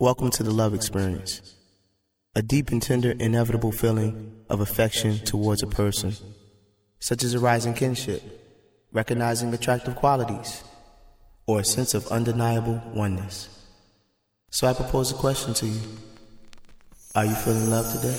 Welcome to the love experience. A deep and tender, inevitable feeling of affection towards a person, such as a rising kinship, recognizing attractive qualities, or a sense of undeniable oneness. So I propose a question to you. Are you feeling love today?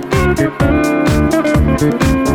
thank you.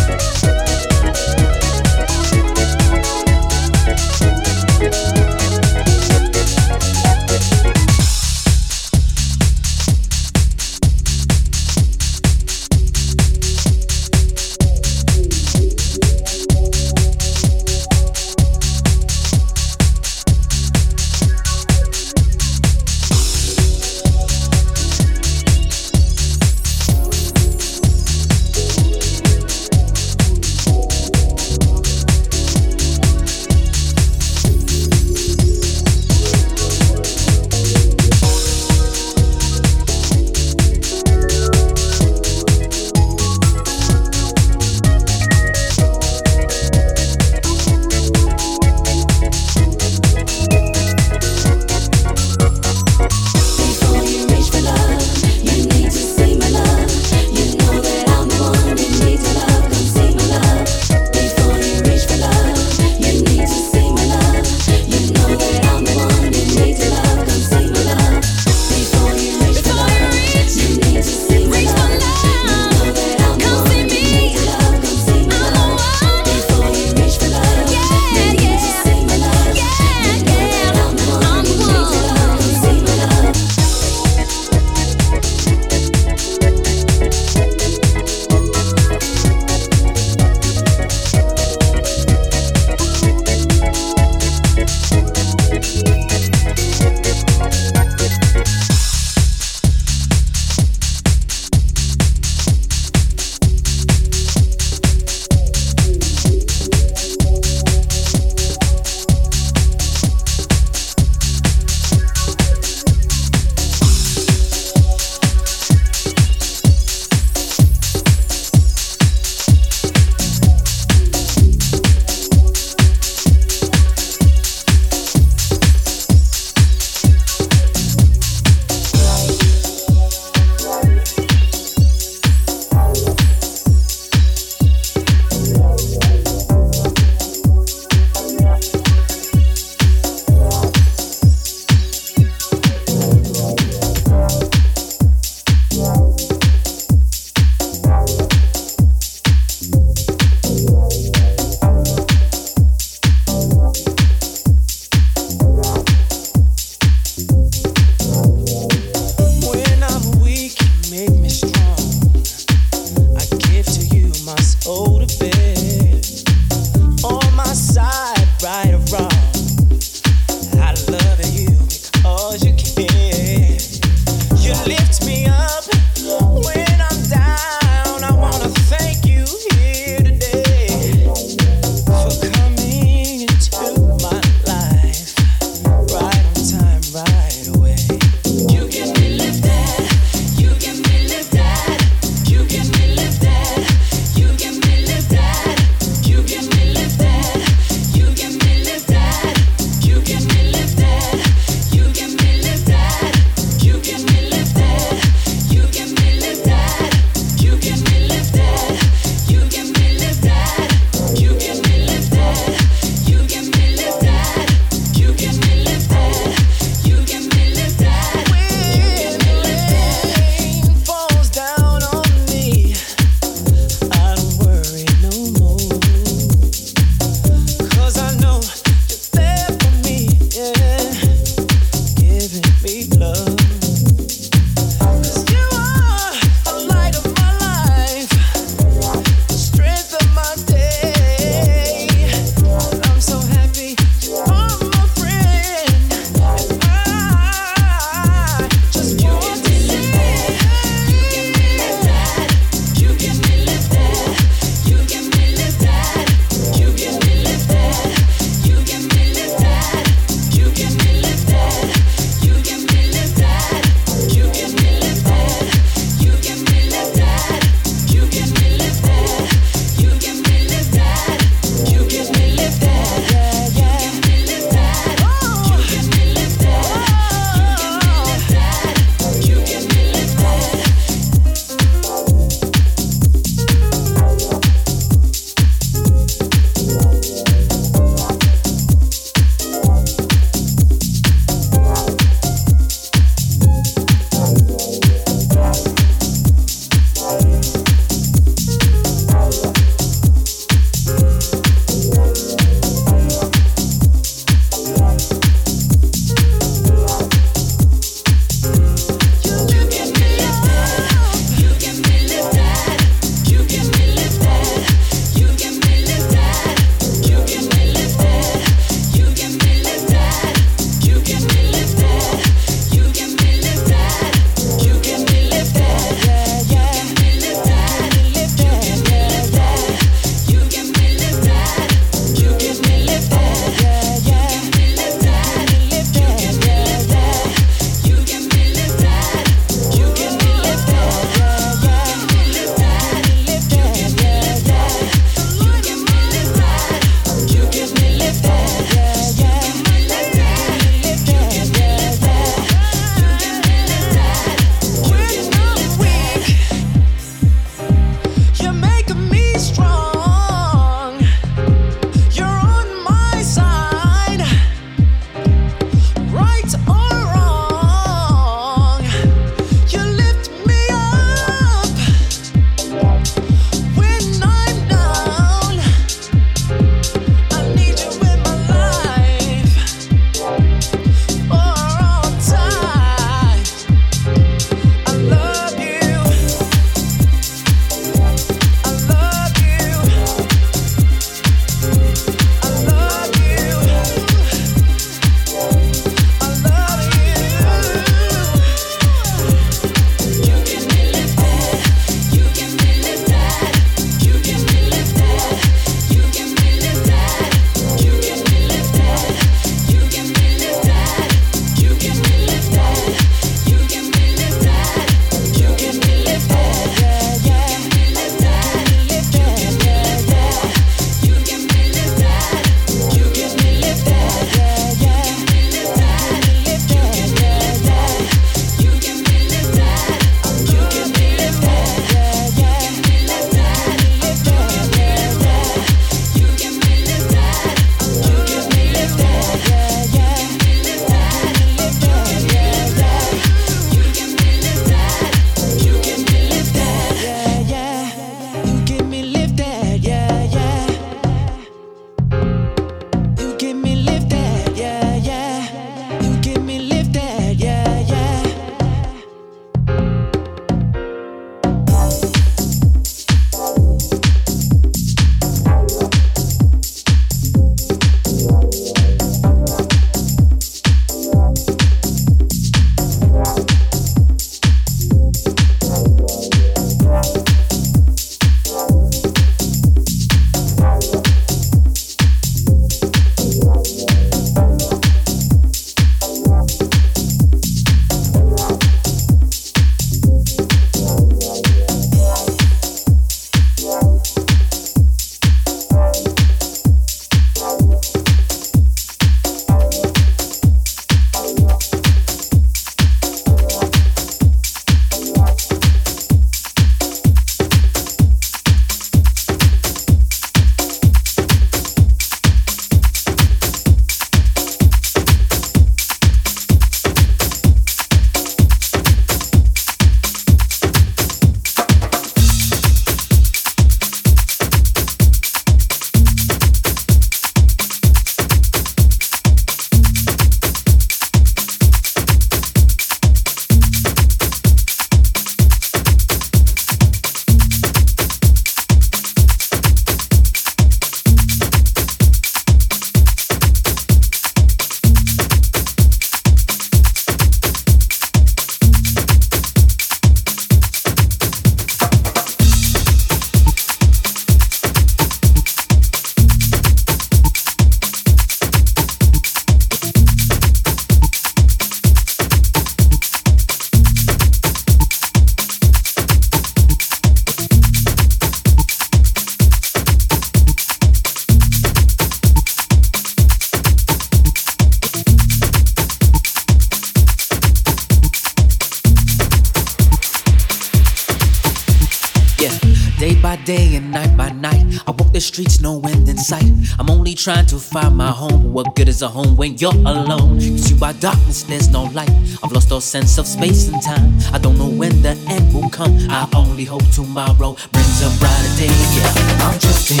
Trying to find my home. What good is a home when you're alone? Cause you are darkness, there's no light. I've lost all sense of space and time. I don't know when the end will come. I only hope tomorrow brings a brighter day. Yeah, I'm drifting.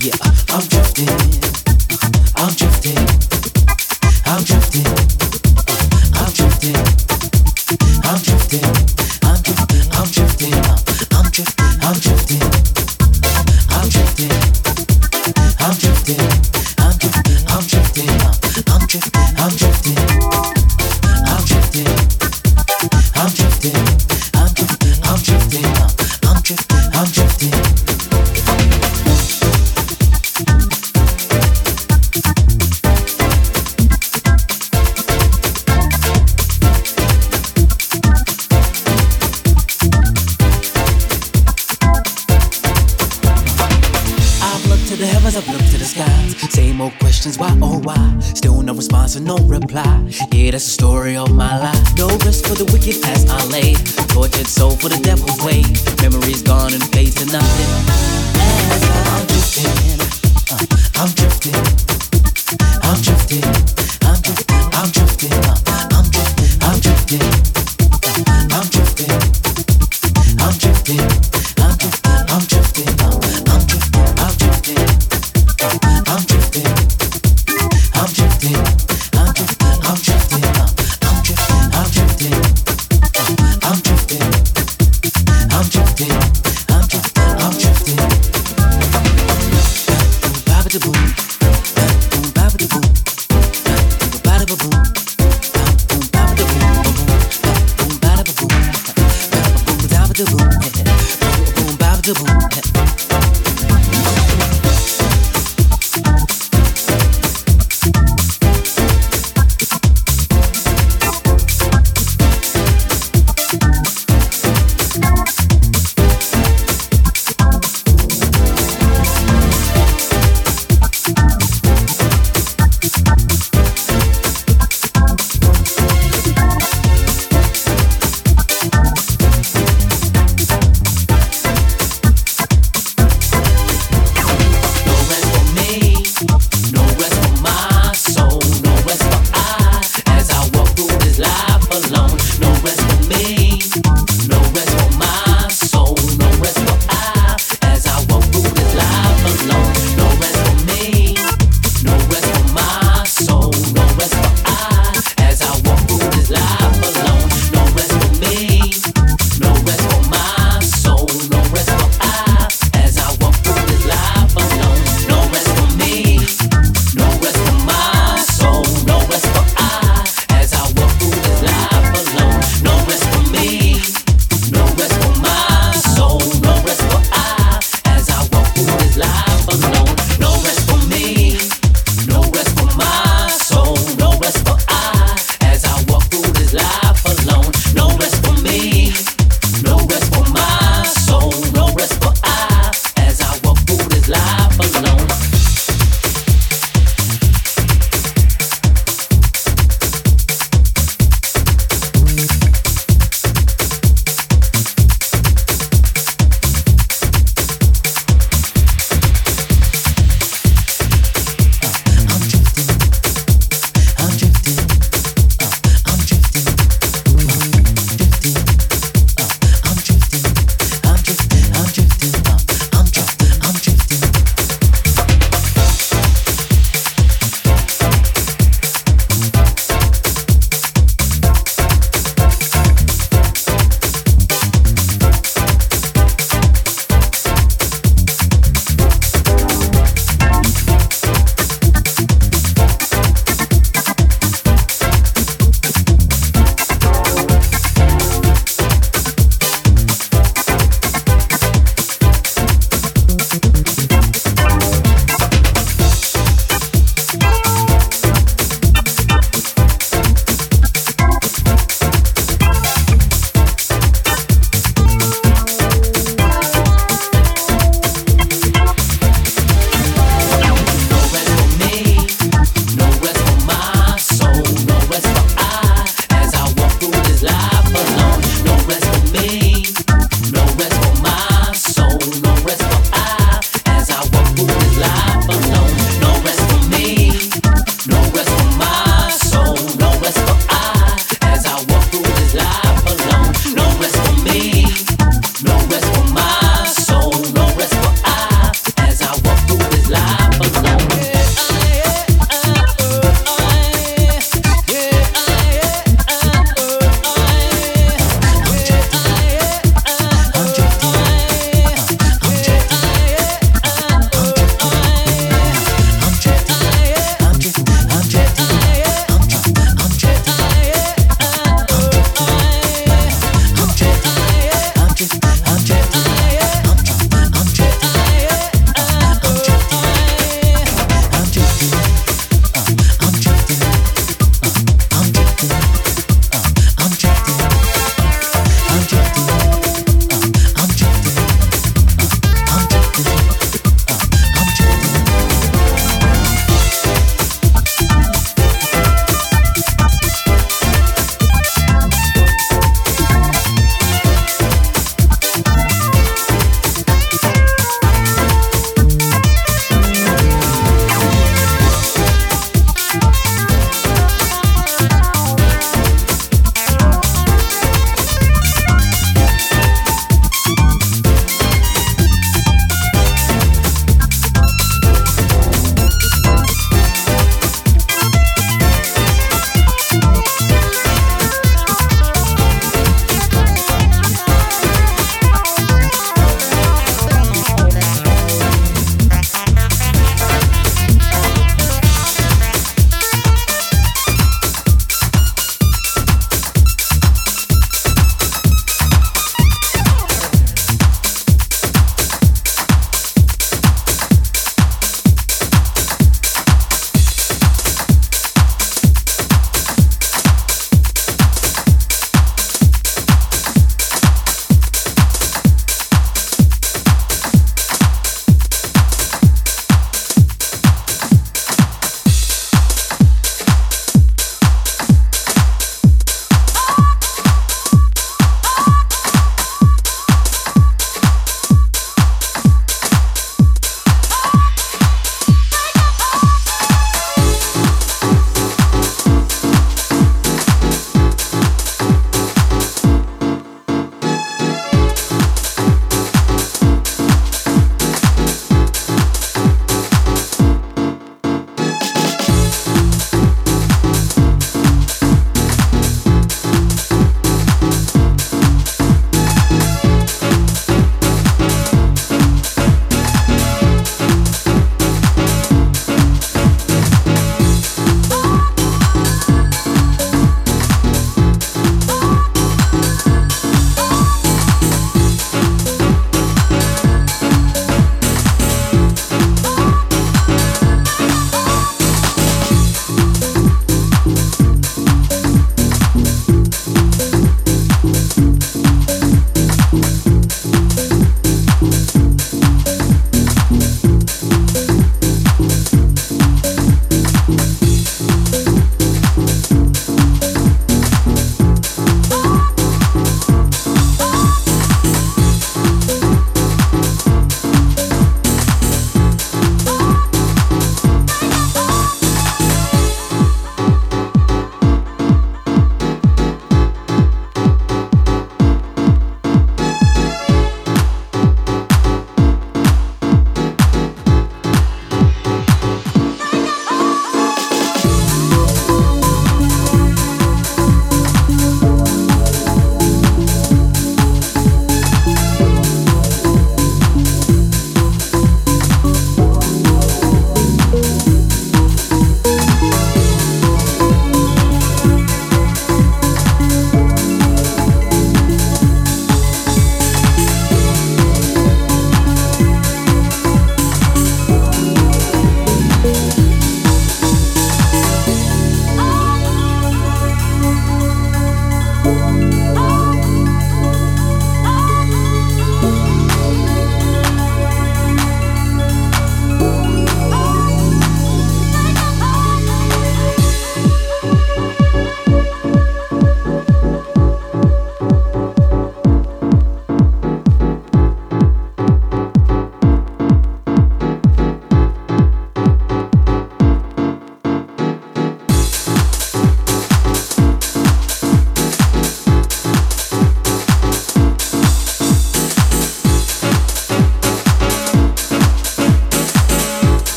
Yeah, I'm drifting. I'm drifting. I'm drifting. Tortured soul for the devil's way. Memories gone and fades to nothing. As I'm drifting, uh, I'm drifting,